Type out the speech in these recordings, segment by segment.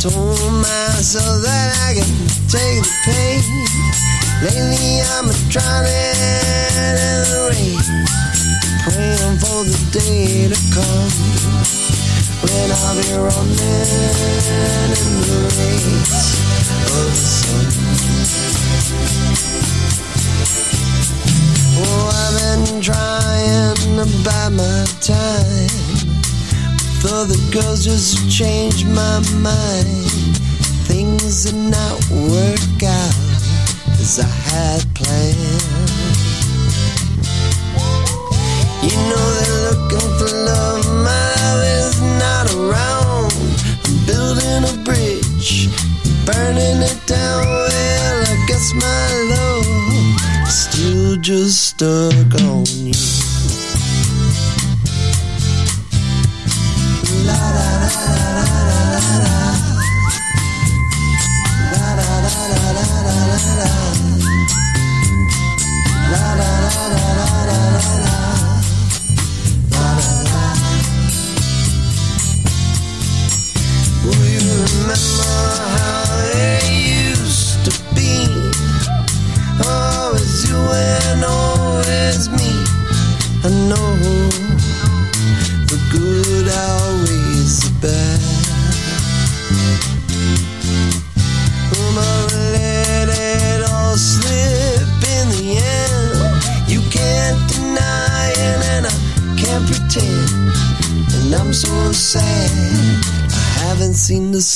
Told myself that I can take the pain. Lately I'm drowning in the rain, praying for the day to come when I'll be running in the rays of the sun. Oh, I've been trying to buy my time. Though the girls just changed my mind, things did not work out as I had planned. You know they're looking for love, mine is not around. I'm building a bridge, burning it down. Well, I guess my love is still just stuck on you.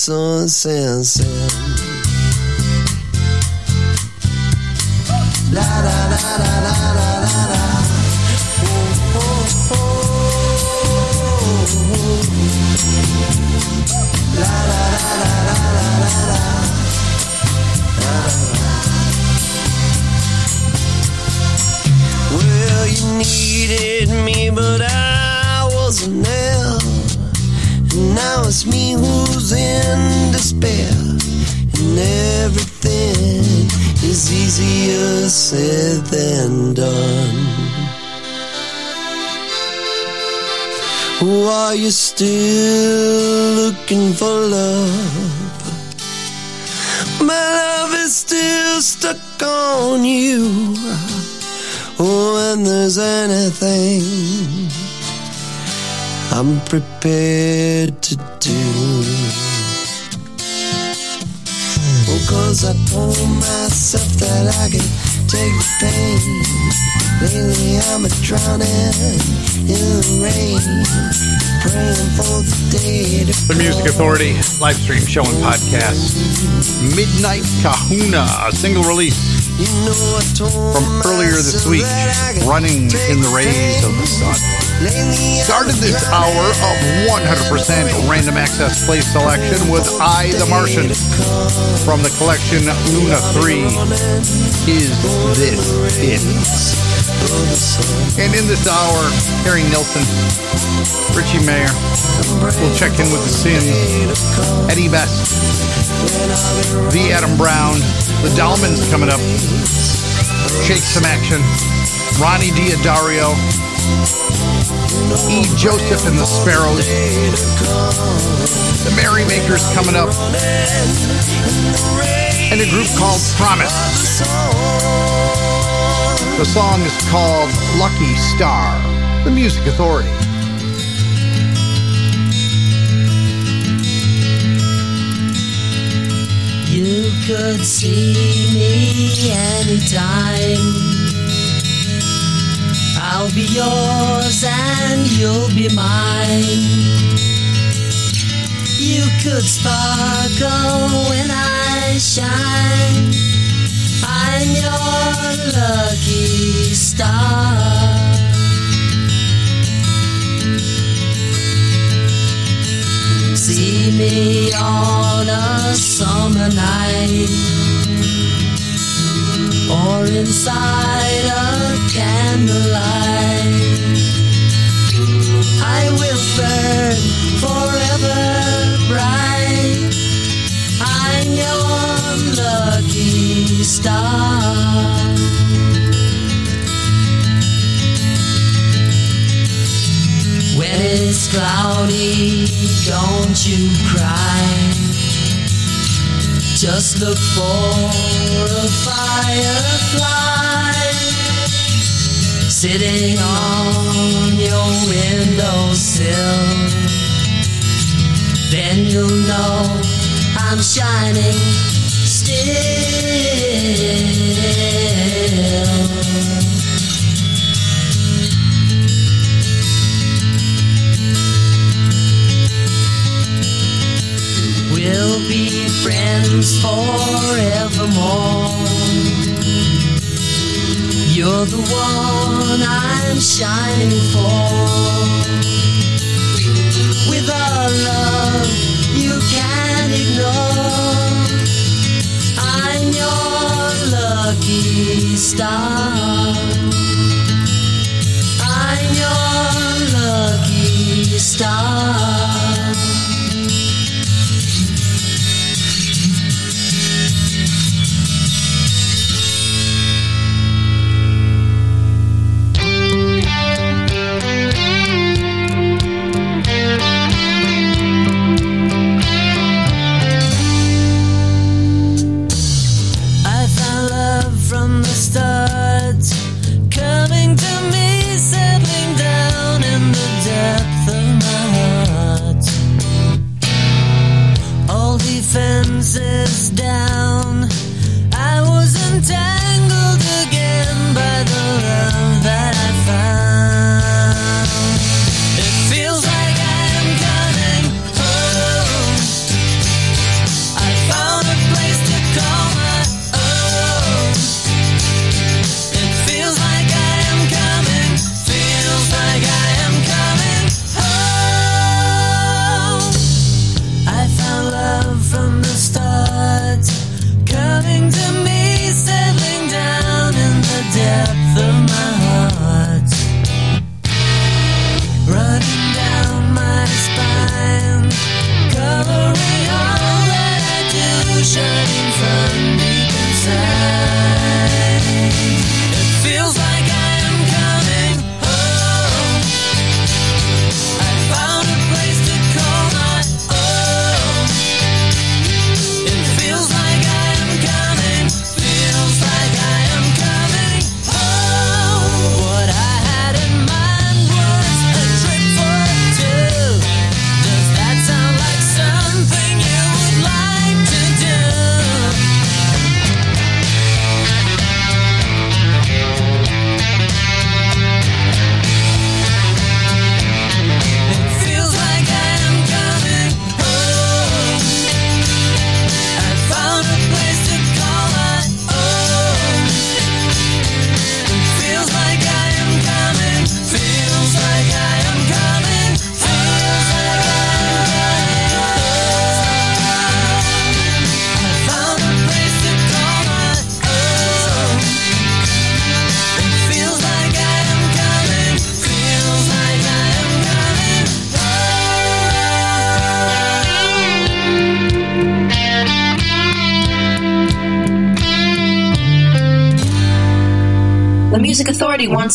Sun set. Said than done. Are you still looking for love? My love is still stuck on you. Oh, and there's anything I'm prepared to do. Oh, cause I told myself that I could take the pain. Lately I'm a drowning in the rain, praying for the day The Music. Authority live stream show and podcast. Midnight Kahuna, a single release From earlier this week, running in the the rays of the sun. Started this hour of 100% random access play selection with I the Martian from the collection Luna 3. Is this it? And in this hour, Harry Nilsson, Richie Mayer, we'll check in with the Sins, Eddie Best, the Adam Brown, the Dahlmans coming up, Shake Some Action, Ronnie D'Addario, E. Joseph and the Sparrows, the Merrymakers coming up, and a group called Promise. The song is called Lucky Star, the Music Authority. You could see me anytime. I'll be yours and you'll be mine. You could sparkle when I shine. I'm your lucky star. See me on a summer night or inside a candlelight. I will burn forever bright. Cloudy, don't you cry. Just look for a firefly sitting on your windowsill. Then you'll know I'm shining shining for. With our love, star. I'm your lucky star. Defenses down,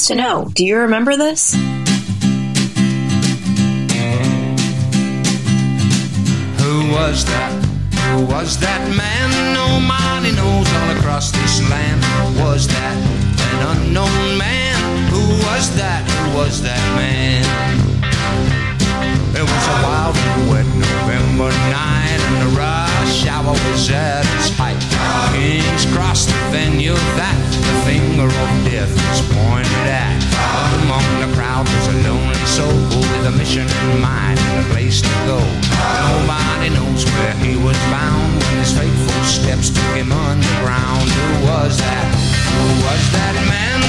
to know. Do you remember this? Who was that? Who was that man? Nobody knows all across this land. Was that an unknown man? Who was that? Who was that man? It was a wild and wet November night, and the rush hour was at Across the venue that the finger of death is pointed at. Among the crowd there's a lonely soul with a mission in mind and a place to go. Nobody knows where he was bound when his fateful steps took him underground. Who was that? Who was that man?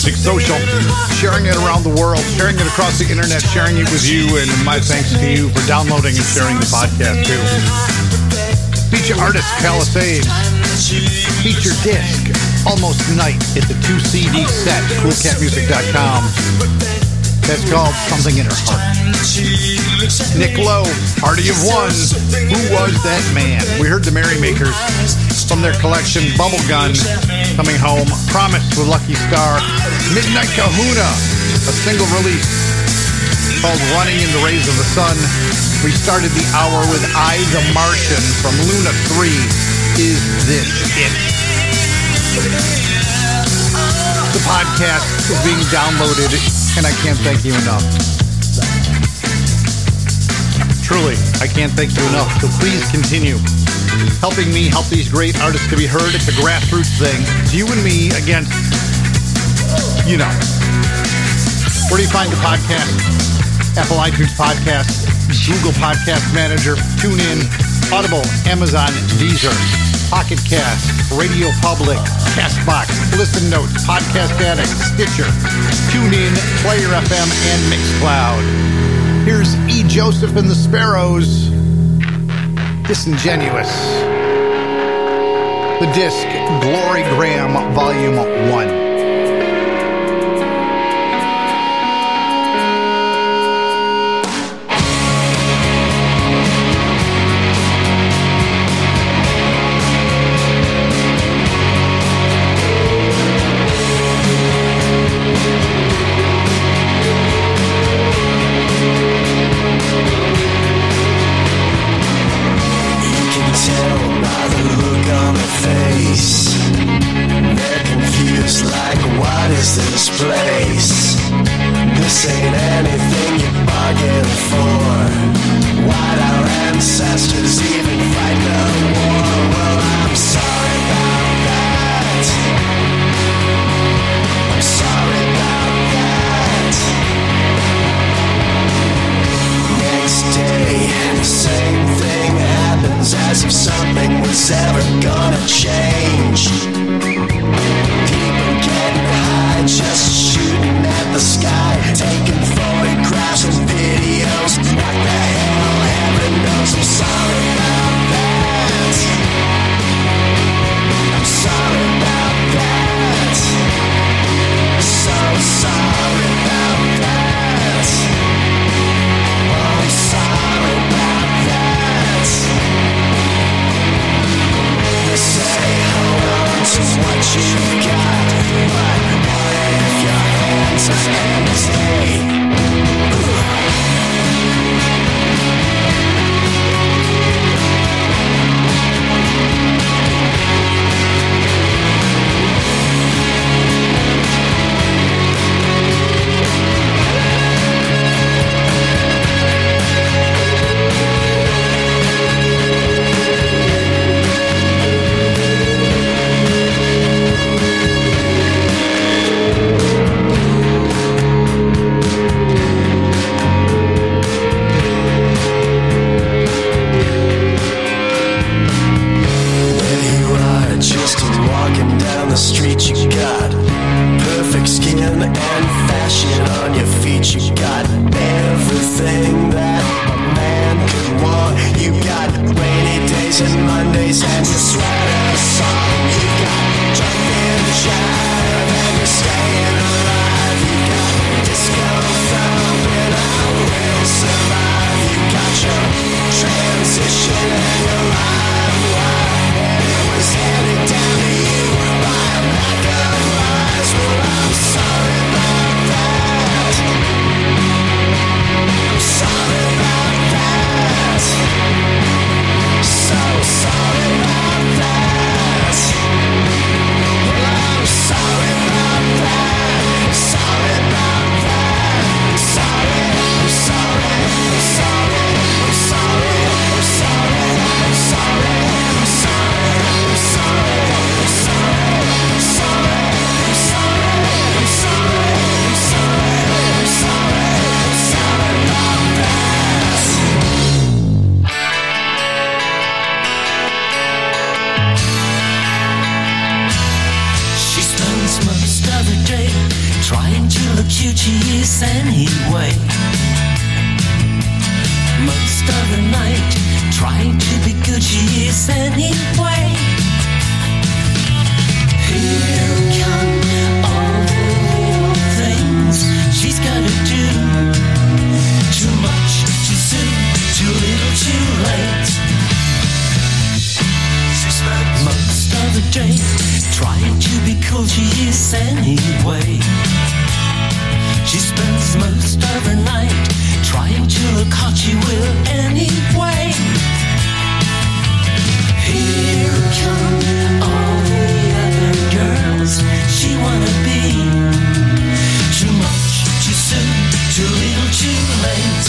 Music social, sharing it around the world, sharing it across the internet, sharing it with you, and my thanks to you for downloading and sharing the podcast too. Feature artist Palisade, feature disc Almost Night at the 2 CD set, coolcatmusic.com. That's called Something in Her Heart. Nick Lowe, Party of One. Who was that man? We heard the Merrymakers from their collection Bubblegun coming home. Promise with Lucky Star. Midnight Kahuna, a single release called Running in the Rays of the Sun. We started the hour with I the Martian from Luna 3. Is this it? The podcast is being downloaded, and I can't thank you enough. Truly, I can't thank you enough. So please continue helping me help these great artists to be heard. It's a grassroots thing. It's you and me against, you know. Where do you find the podcast? Apple iTunes Podcast, Google Podcast Manager, TuneIn, Audible, Amazon, Deezer, Pocket Cast, Radio Public, Castbox, Listen Notes, Podcast Addict, Stitcher, TuneIn, Player FM, and Mixcloud. Here's E. Joseph and the Sparrows. Disingenuous. The disc, Glory Graham, Volume 1. Portuguese anyway. She spends most of her night trying to look hot, she will anyway. Here come all the other girls she wanna be. Too much, too soon, too little, too late.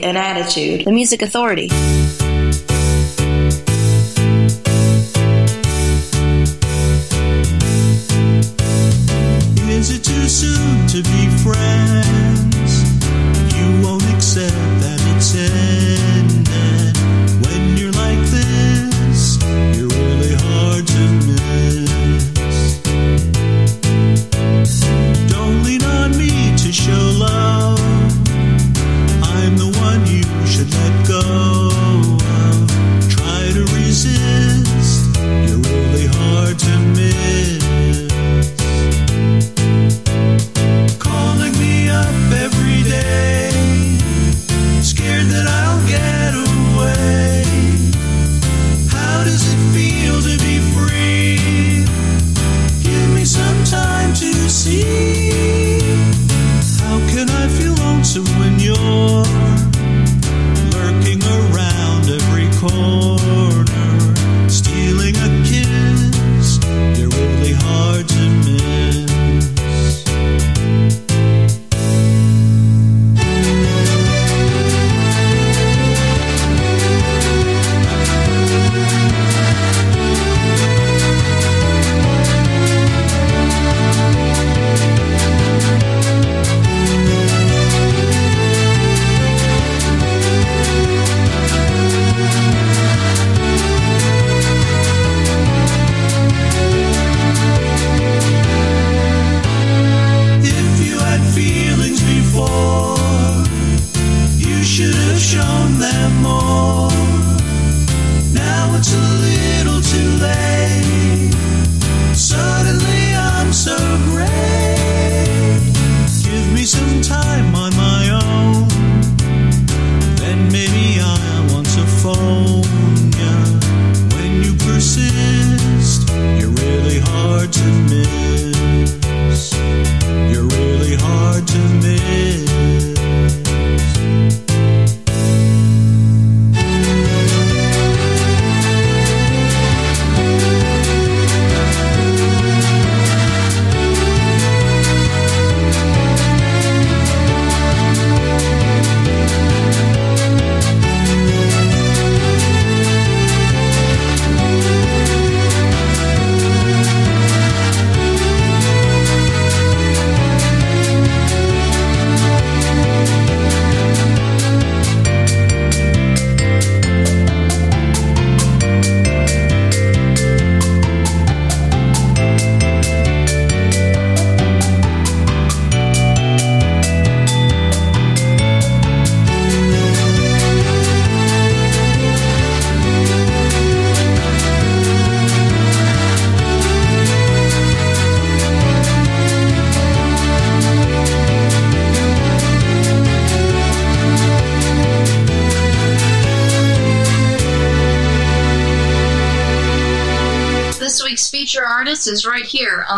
Radio with an attitude. The Music Authority.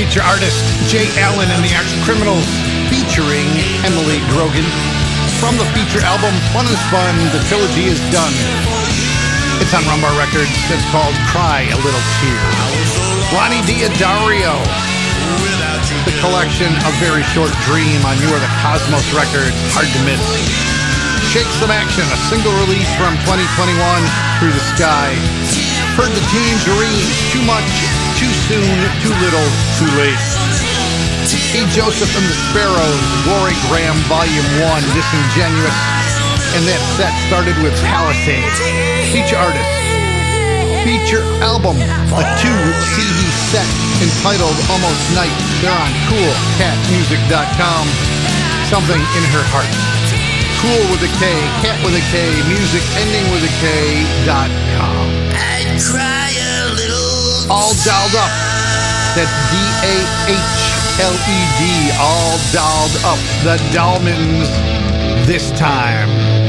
Feature artist Jay Allen and the Arch Criminals featuring Emily Grogan. From the feature album Fun is Fun, the trilogy is done. It's on Rumbar Records. It's called Cry a Little Tear. Ronnie D'Addario. The collection A Very Short Dream on You Are the Cosmos Records. Hard to miss. Shake Some Action, a single release from 2021 through the sky. Heard the Tangerines, too much, too soon, too little, too late. E. Joseph and the Sparrows, Glory Graham, Volume 1, Disingenuous. And that set started with Palisade. Feature artist. Feature album, a two CD set entitled Almost Night. They're on coolcatmusic.com. Something in her heart. Cool with a K, cat with a K, music ending with a K dot com. All dolled up. That's D A H L E D. All dolled up. The Dahlmans this time.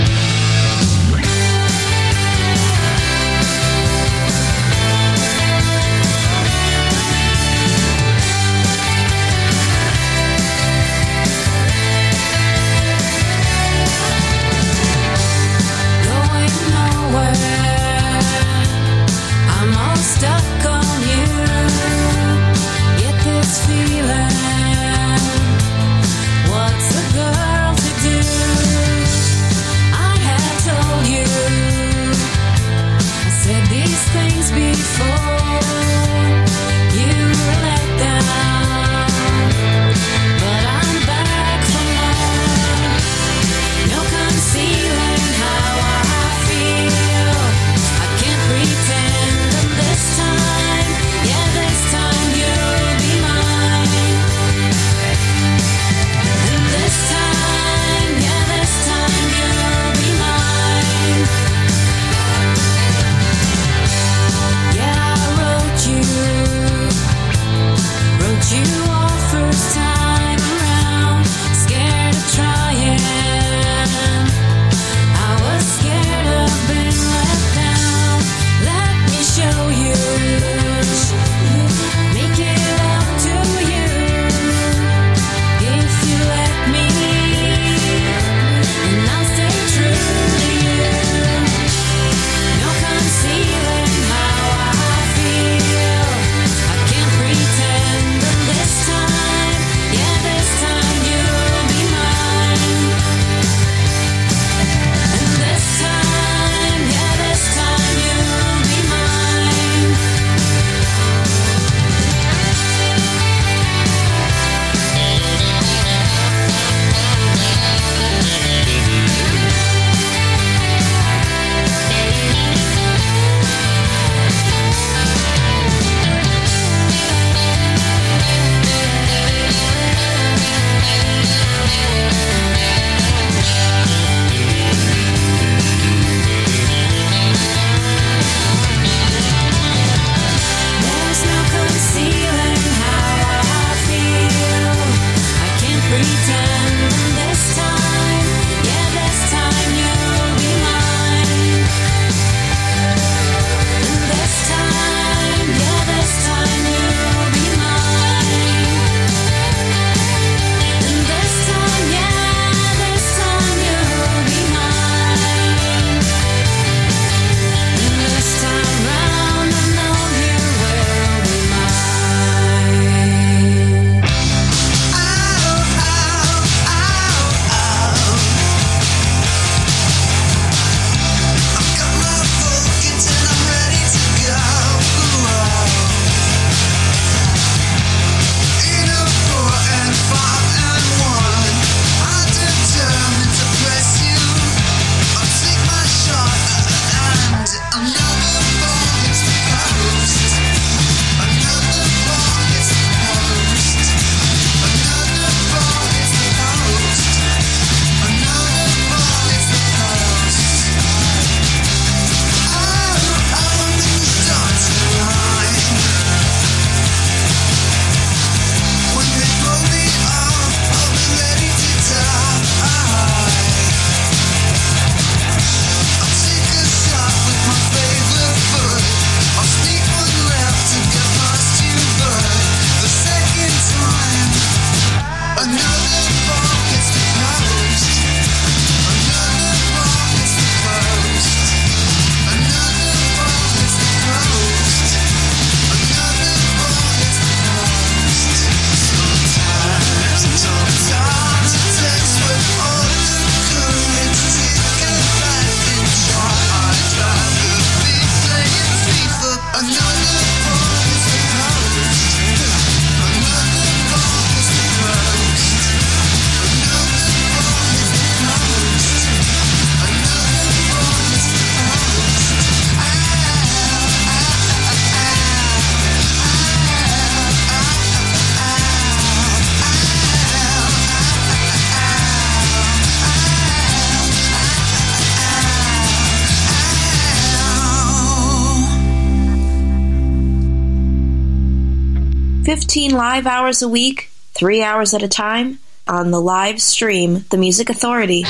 15 live hours a week, three hours at a time, on the live stream, The Music Authority.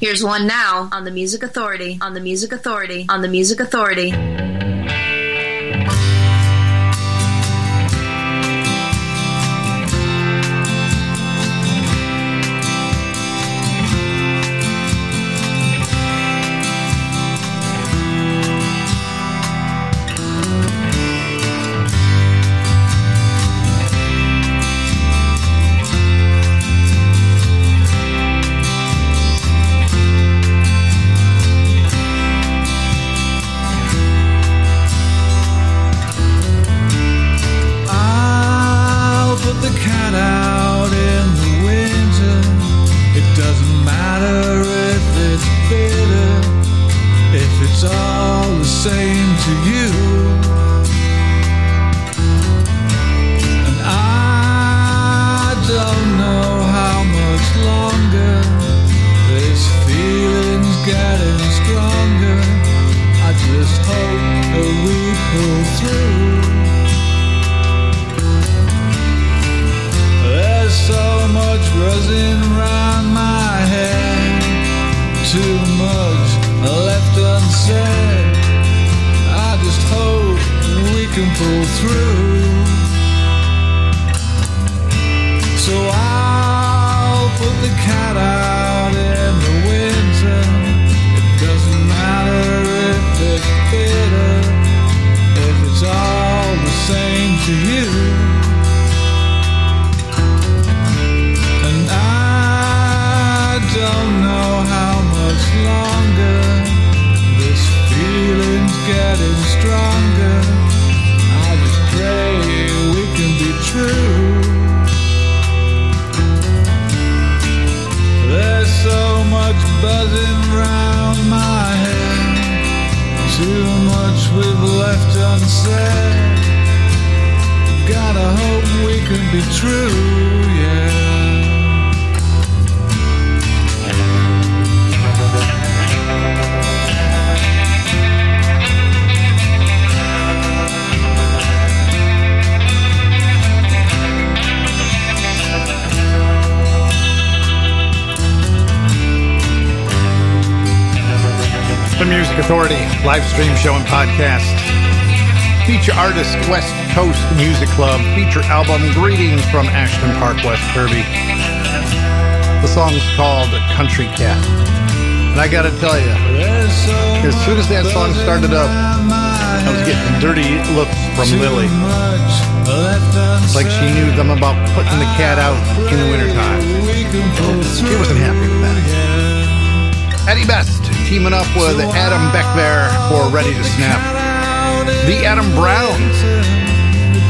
Here's one now on the Music Authority. On the Music Authority. On the Music Authority. too much left unsaid. I just hope we can pull through. So I'll put the cat out. stronger. I just we can be true. There's so much buzzing round my head, too much we've left unsaid. Gotta hope we can be true. Music Authority live stream show and podcast. Feature artist West Coast Music Club. Feature album Greetings from Ashton Park, West Kirby. The song's called Country Cat. And I gotta tell you, As soon as that song started up, I was getting dirty looks from Lily. It's Like she knew them about putting the cat out in the wintertime. She wasn't happy with that. Eddie Best teaming up with Adam Beckbear for Ready to Snap. The Adam Browns.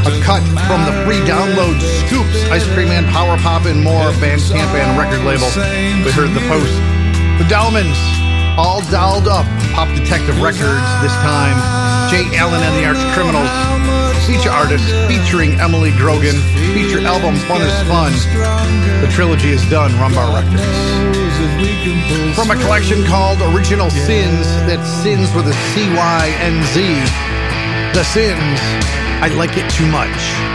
A cut from the free download Scoops, Ice Cream Man, Power Pop, and more Bandcamp and record label. We heard the post. The Dahlmans, all dolled up. Pop Detective Records this time. Jay Allen and the Arch Criminals. Feature artist featuring Emily Grogan. Feature album Fun is Fun. The trilogy is done. Rumbar Records. From a collection called Original Sins, that sins with a C Y N Z. The Sins, I like it too much.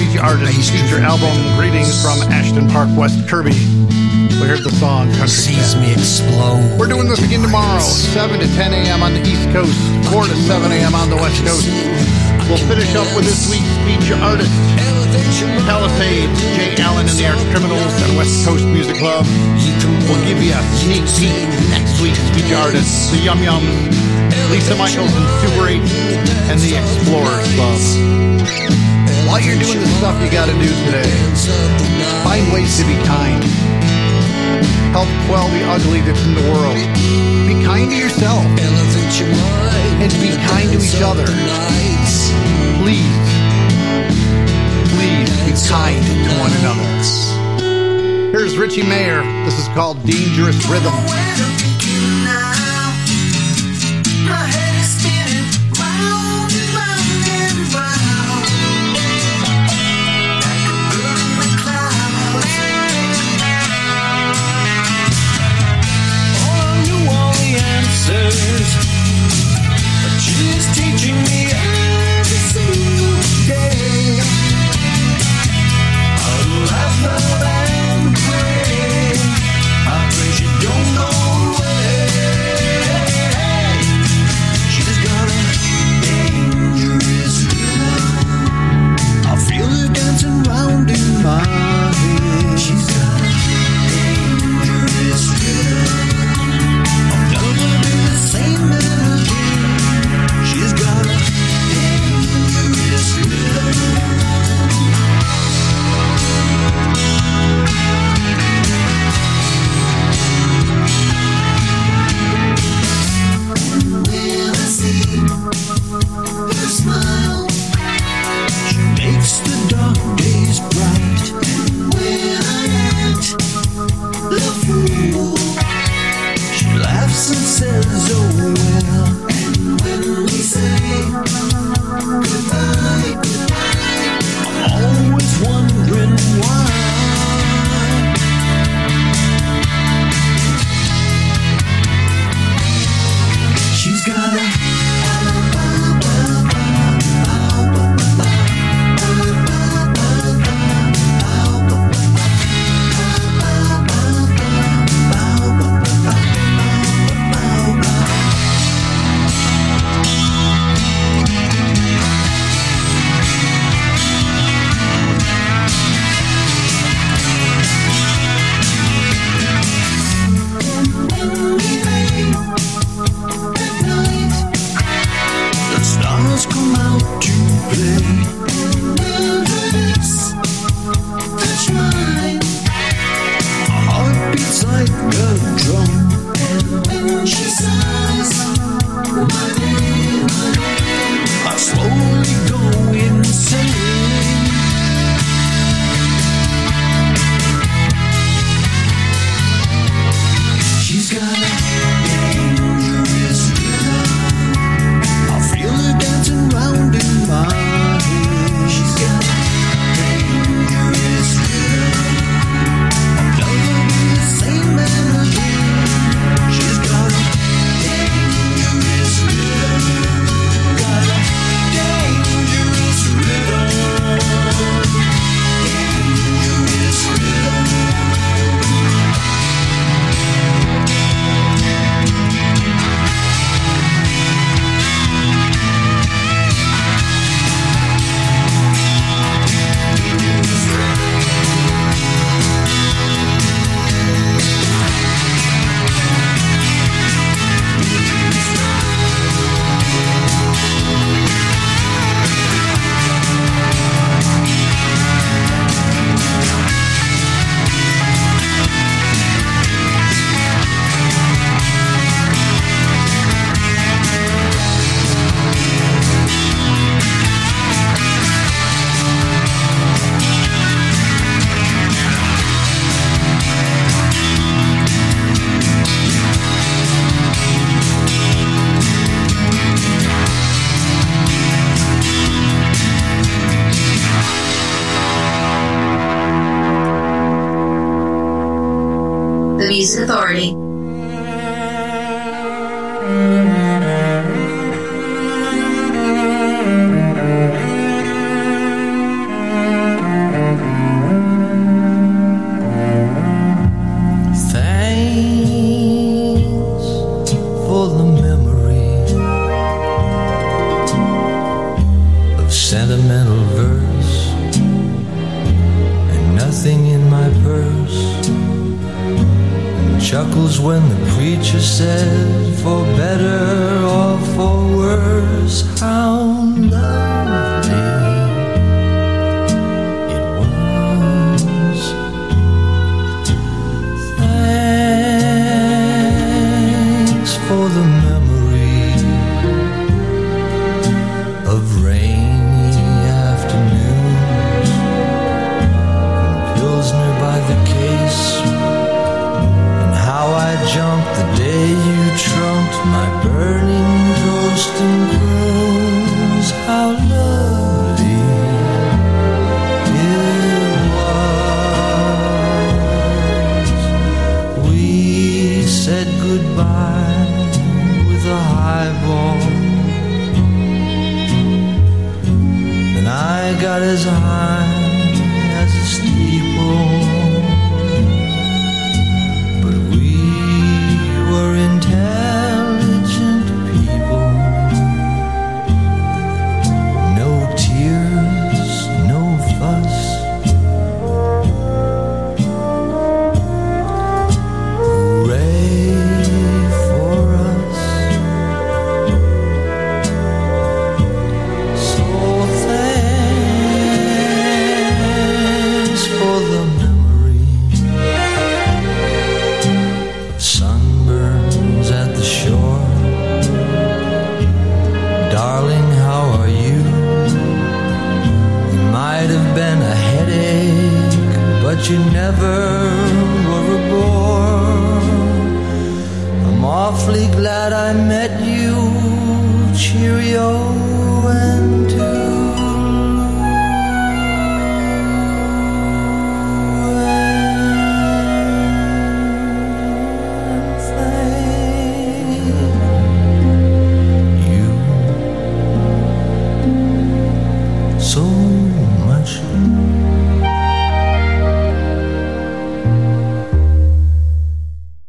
Feature artist, feature album. Greetings from Ashton Park, West Kirby. We heard the song Country Sees Cat. me explode. We're doing this again tomorrow, 7 to 10 a.m. on the East Coast, 4 to 7 a.m. on the West Coast. We'll finish up with this week's feature artist, Palisades, Jay Allen and the Archcriminals at West Coast Music Club. We'll give you a sneak peek next week's feature artists, the Yum Yums, Lisa Mychols and Super 8, and the Explorers Club. While you're doing the stuff you gotta do today, find ways to be kind. Help quell the ugly that's in the world. Be kind to yourself and be kind to each other. Please, please be kind to one another. Here's Richie Mayer. This is called Dangerous Rhythm. But she's